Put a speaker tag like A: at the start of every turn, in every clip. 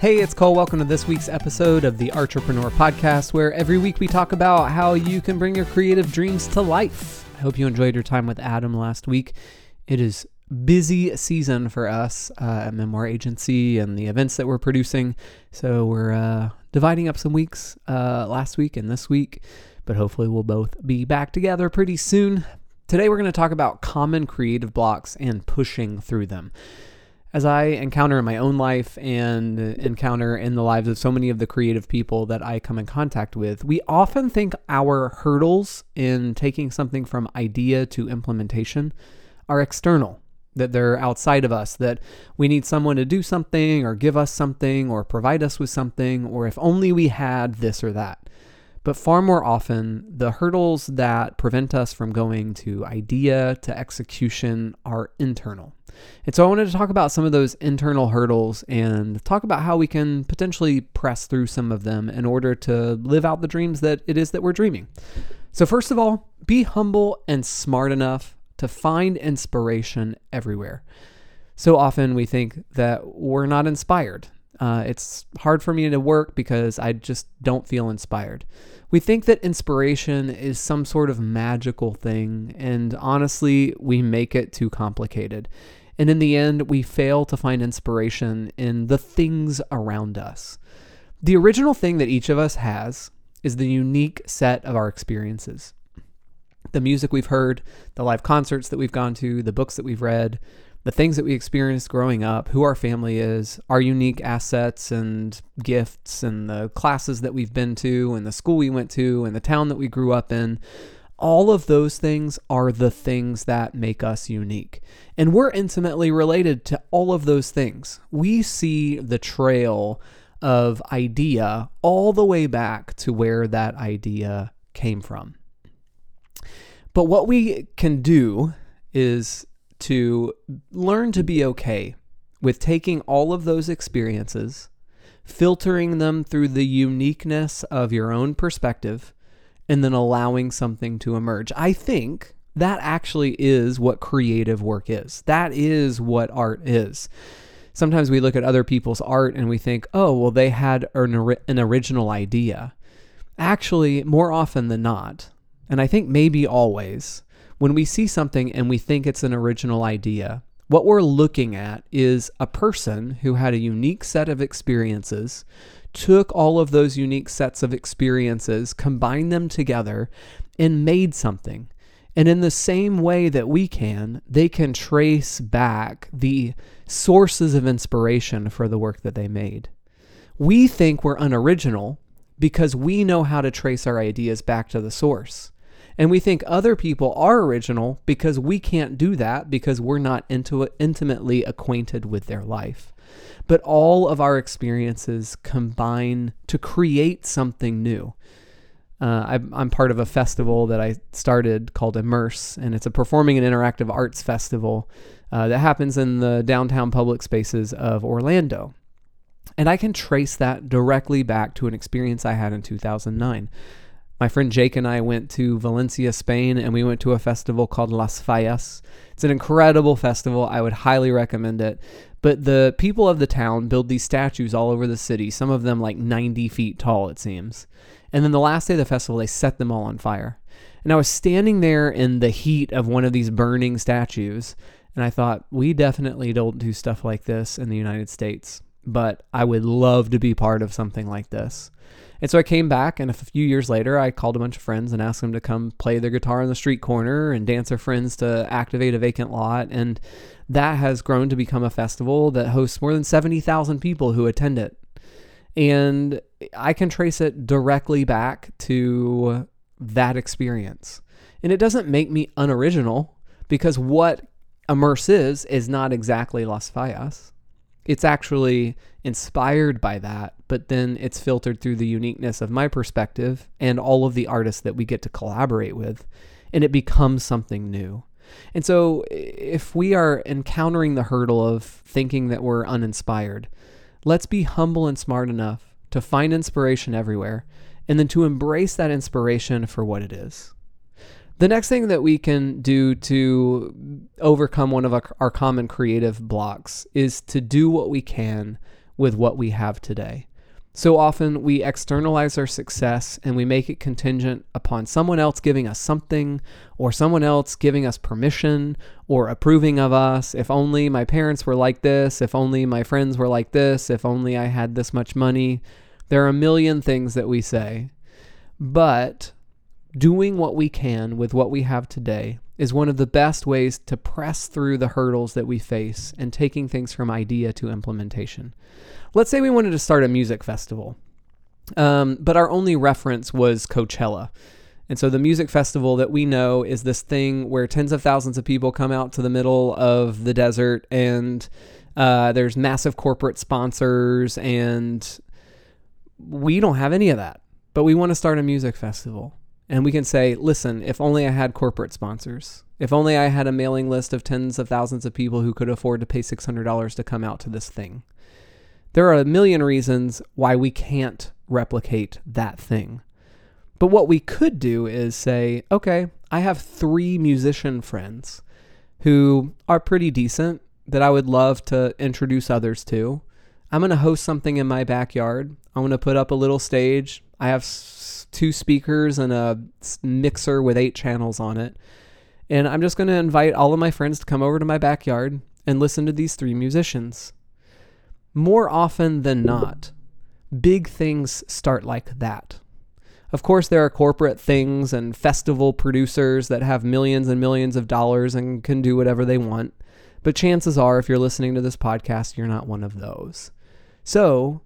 A: Hey, it's Cole. Welcome to this week's episode of the Entrepreneur Podcast, where every week we talk about how you can bring your creative dreams to life. I hope you enjoyed your time with Adam last week. It is busy season for us uh, at Memoir Agency and the events that we're producing. So we're uh, dividing up some weeks uh, last week and this week, but hopefully we'll both be back together pretty soon. Today we're going to talk about common creative blocks and pushing through them as I encounter in my own life and encounter in the lives of so many of the creative people that I come in contact with, we often think our hurdles in taking something from idea to implementation are external, that they're outside of us, that we need someone to do something or give us something or provide us with something, or if only we had this or that. But far more often, the hurdles that prevent us from going to idea to execution are internal. And so I wanted to talk about some of those internal hurdles and talk about how we can potentially press through some of them in order to live out the dreams that it is that we're dreaming. So, first of all, be humble and smart enough to find inspiration everywhere. So often we think that we're not inspired. Uh, it's hard for me to work because I just don't feel inspired. We think that inspiration is some sort of magical thing, and honestly, we make it too complicated. And in the end, we fail to find inspiration in the things around us. The original thing that each of us has is the unique set of our experiences. The music we've heard, the live concerts that we've gone to, the books that we've read, the things that we experienced growing up, who our family is, our unique assets and gifts, and the classes that we've been to, and the school we went to, and the town that we grew up in all of those things are the things that make us unique. And we're intimately related to all of those things. We see the trail of idea all the way back to where that idea came from. But what we can do is to learn to be okay with taking all of those experiences, filtering them through the uniqueness of your own perspective and then allowing something to emerge. I think that actually is what creative work is. That is what art is. Sometimes we look at other people's art and we think, oh, well, they had an, an original idea. Actually, more often than not, and I think maybe always, when we see something and we think it's an original idea, what we're looking at is a person who had a unique set of experiences took all of those unique sets of experiences, combined them together, and made something. And in the same way that we can, they can trace back the sources of inspiration for the work that they made. We think we're unoriginal because we know how to trace our ideas back to the source. And we think other people are original because we can't do that because we're not into, intimately acquainted with their life but all of our experiences combine to create something new. Uh, I'm, I'm, part of a festival that I started called Immerse, and it's a performing and interactive arts festival uh, that happens in the downtown public spaces of Orlando. And I can trace that directly back to an experience I had in 2009. My friend Jake and I went to Valencia, Spain, and we went to a festival called Las Fallas. It's an incredible festival. I would highly recommend it. But the people of the town build these statues all over the city, some of them like 90 feet tall, it seems. And then the last day of the festival, they set them all on fire. And I was standing there in the heat of one of these burning statues, and I thought, we definitely don't do stuff like this in the United States, but I would love to be part of something like this. And so I came back, and a few years later, I called a bunch of friends and asked them to come play their guitar on the street corner and dance their friends to activate a vacant lot. And that has grown to become a festival that hosts more than 70,000 people who attend it. And I can trace it directly back to that experience. And it doesn't make me unoriginal because what Immerse is, is not exactly Las Fallas it's actually inspired by that, but then it's filtered through the uniqueness of my perspective and all of the artists that we get to collaborate with, and it becomes something new. And so, if we are encountering the hurdle of thinking that we're uninspired, let's be humble and smart enough to find inspiration everywhere and then to embrace that inspiration for what it is. The next thing that we can do to overcome one of our, our, common creative blocks is to do what we can with what we have today. So often we externalize our success and we make it contingent upon someone else giving us something or someone else giving us permission or approving of us. If only my parents were like this, if only my friends were like this, if only I had this much money. There are a million things that we say. But doing what we can with what we have today is one of the best ways to press through the hurdles that we face and taking things from idea to implementation let's say we wanted to start a music festival, um, but our only reference was Coachella. And so the music festival that we know is this thing where tens of thousands of people come out to the middle of the desert and uh, there's massive corporate sponsors and we don't have any of that. But we want to start a music festival. And we can say, listen, if only I had corporate sponsors. If only I had a mailing list of tens of thousands of people who could afford to pay $600 to come out to this thing. There are a million reasons why we can't replicate that thing. But what we could do is say, okay, I have three musician friends who are pretty decent that I would love to introduce others to. I'm going to host something in my backyard. I'm going to put up a little stage. I have two speakers and a mixer with eight channels on it. And I'm just going to invite all of my friends to come over to my backyard and listen to these three musicians more often than not, big things start like that. Of course, there are corporate things and festival producers that have millions and millions of dollars and can do whatever they want. But chances are, if you're listening to this podcast, you're not one of those. So,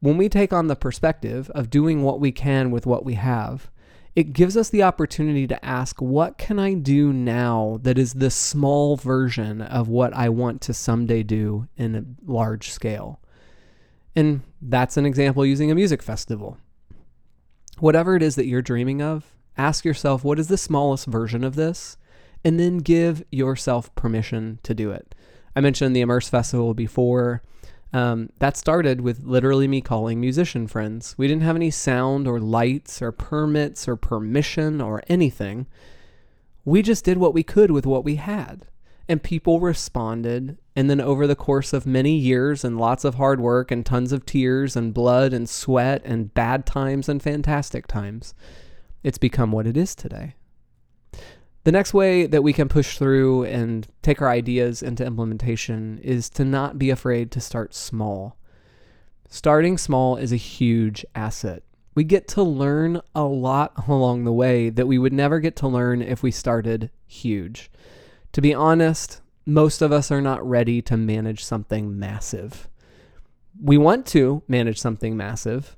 A: when we take on the perspective of doing what we can with what we have, it gives us the opportunity to ask, what can I do now that is the small version of what I want to someday do in a large scale? And that's an example using a music festival. Whatever it is that you're dreaming of, ask yourself, what is the smallest version of this? And then give yourself permission to do it. I mentioned the Immerse Festival before. Um, that started with literally me calling musician friends. We didn't have any sound or lights or permits or permission or anything. We just did what we could with what we had. And people responded. And then, over the course of many years and lots of hard work and tons of tears and blood and sweat and bad times and fantastic times, it's become what it is today. The next way that we can push through and take our ideas into implementation is to not be afraid to start small. Starting small is a huge asset. We get to learn a lot along the way that we would never get to learn if we started huge. To be honest, most of us are not ready to manage something massive. We want to manage something massive,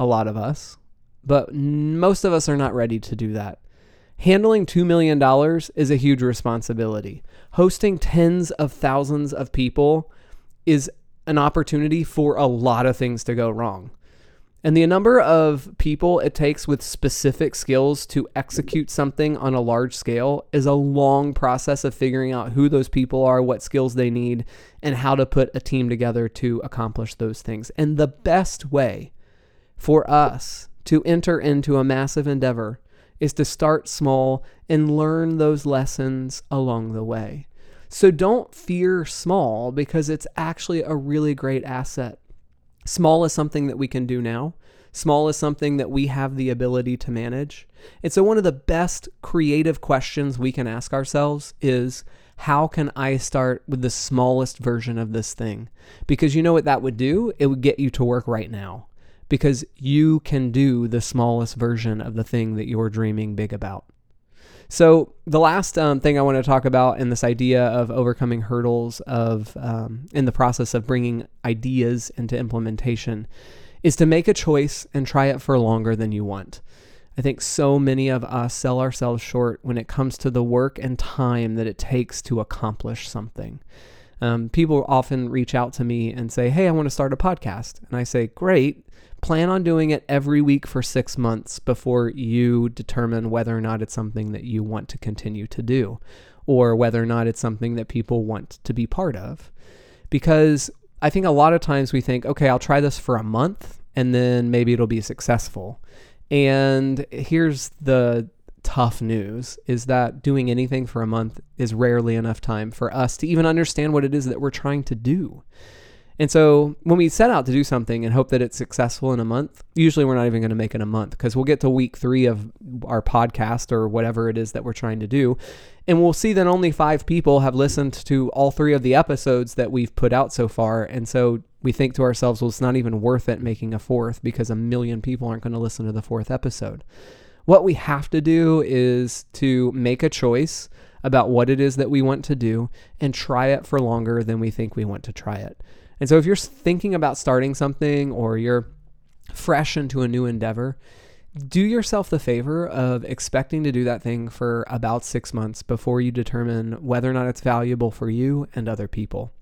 A: a lot of us, but most of us are not ready to do that. Handling $2 million is a huge responsibility. Hosting tens of thousands of people is an opportunity for a lot of things to go wrong. And the number of people it takes with specific skills to execute something on a large scale is a long process of figuring out who those people are, what skills they need, and how to put a team together to accomplish those things. And the best way for us to enter into a massive endeavor is to start small and learn those lessons along the way. So don't fear small because it's actually a really great asset. Small is something that we can do now. Small is something that we have the ability to manage. And so, one of the best creative questions we can ask ourselves is how can I start with the smallest version of this thing? Because you know what that would do? It would get you to work right now because you can do the smallest version of the thing that you're dreaming big about. So, the last um, thing I want to talk about in this idea of overcoming hurdles of um, in the process of bringing ideas into implementation is to make a choice and try it for longer than you want. I think so many of us sell ourselves short when it comes to the work and time that it takes to accomplish something. Um, people often reach out to me and say, Hey, I want to start a podcast. And I say, Great plan on doing it every week for six months before you determine whether or not it's something that you want to continue to do or whether or not it's something that people want to be part of. Because I think a lot of times we think, okay, I'll try this for a month and then maybe it'll be successful. And here's the tough news is that doing anything for a month is rarely enough time for us to even understand what it is that we're trying to do. And so when we set out to do something and hope that it's successful in a month, usually we're not even going to make it a month because we'll get to week three of our podcast or whatever it is that we're trying to do. And we'll see that only five people have listened to all three of the episodes that we've put out so far. And so we think to ourselves, well, it's not even worth it making a fourth because a million people aren't going to listen to the fourth episode. What we have to do is to make a choice about what it is that we want to do and try it for longer than we think we want to try it. And so if you're thinking about starting something or you're fresh into a new endeavor, do yourself the favor of expecting to do that thing for about six months before you determine whether or not it's valuable for you and other people.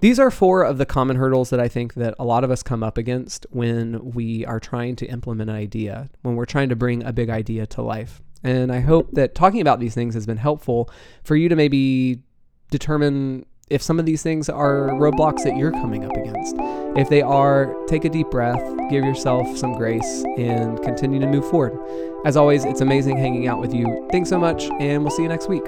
A: These are four of the common hurdles that I think that a lot of us come up against when we are trying to implement an idea, when we're trying to bring a big idea to life. And I hope that talking about these things has been helpful for you to maybe determine if some of these things are roadblocks that you're coming up against. If they are, take a deep breath, give yourself some grace, and continue to move forward. As always, it's amazing hanging out with you. Thanks so much, and we'll see you next week.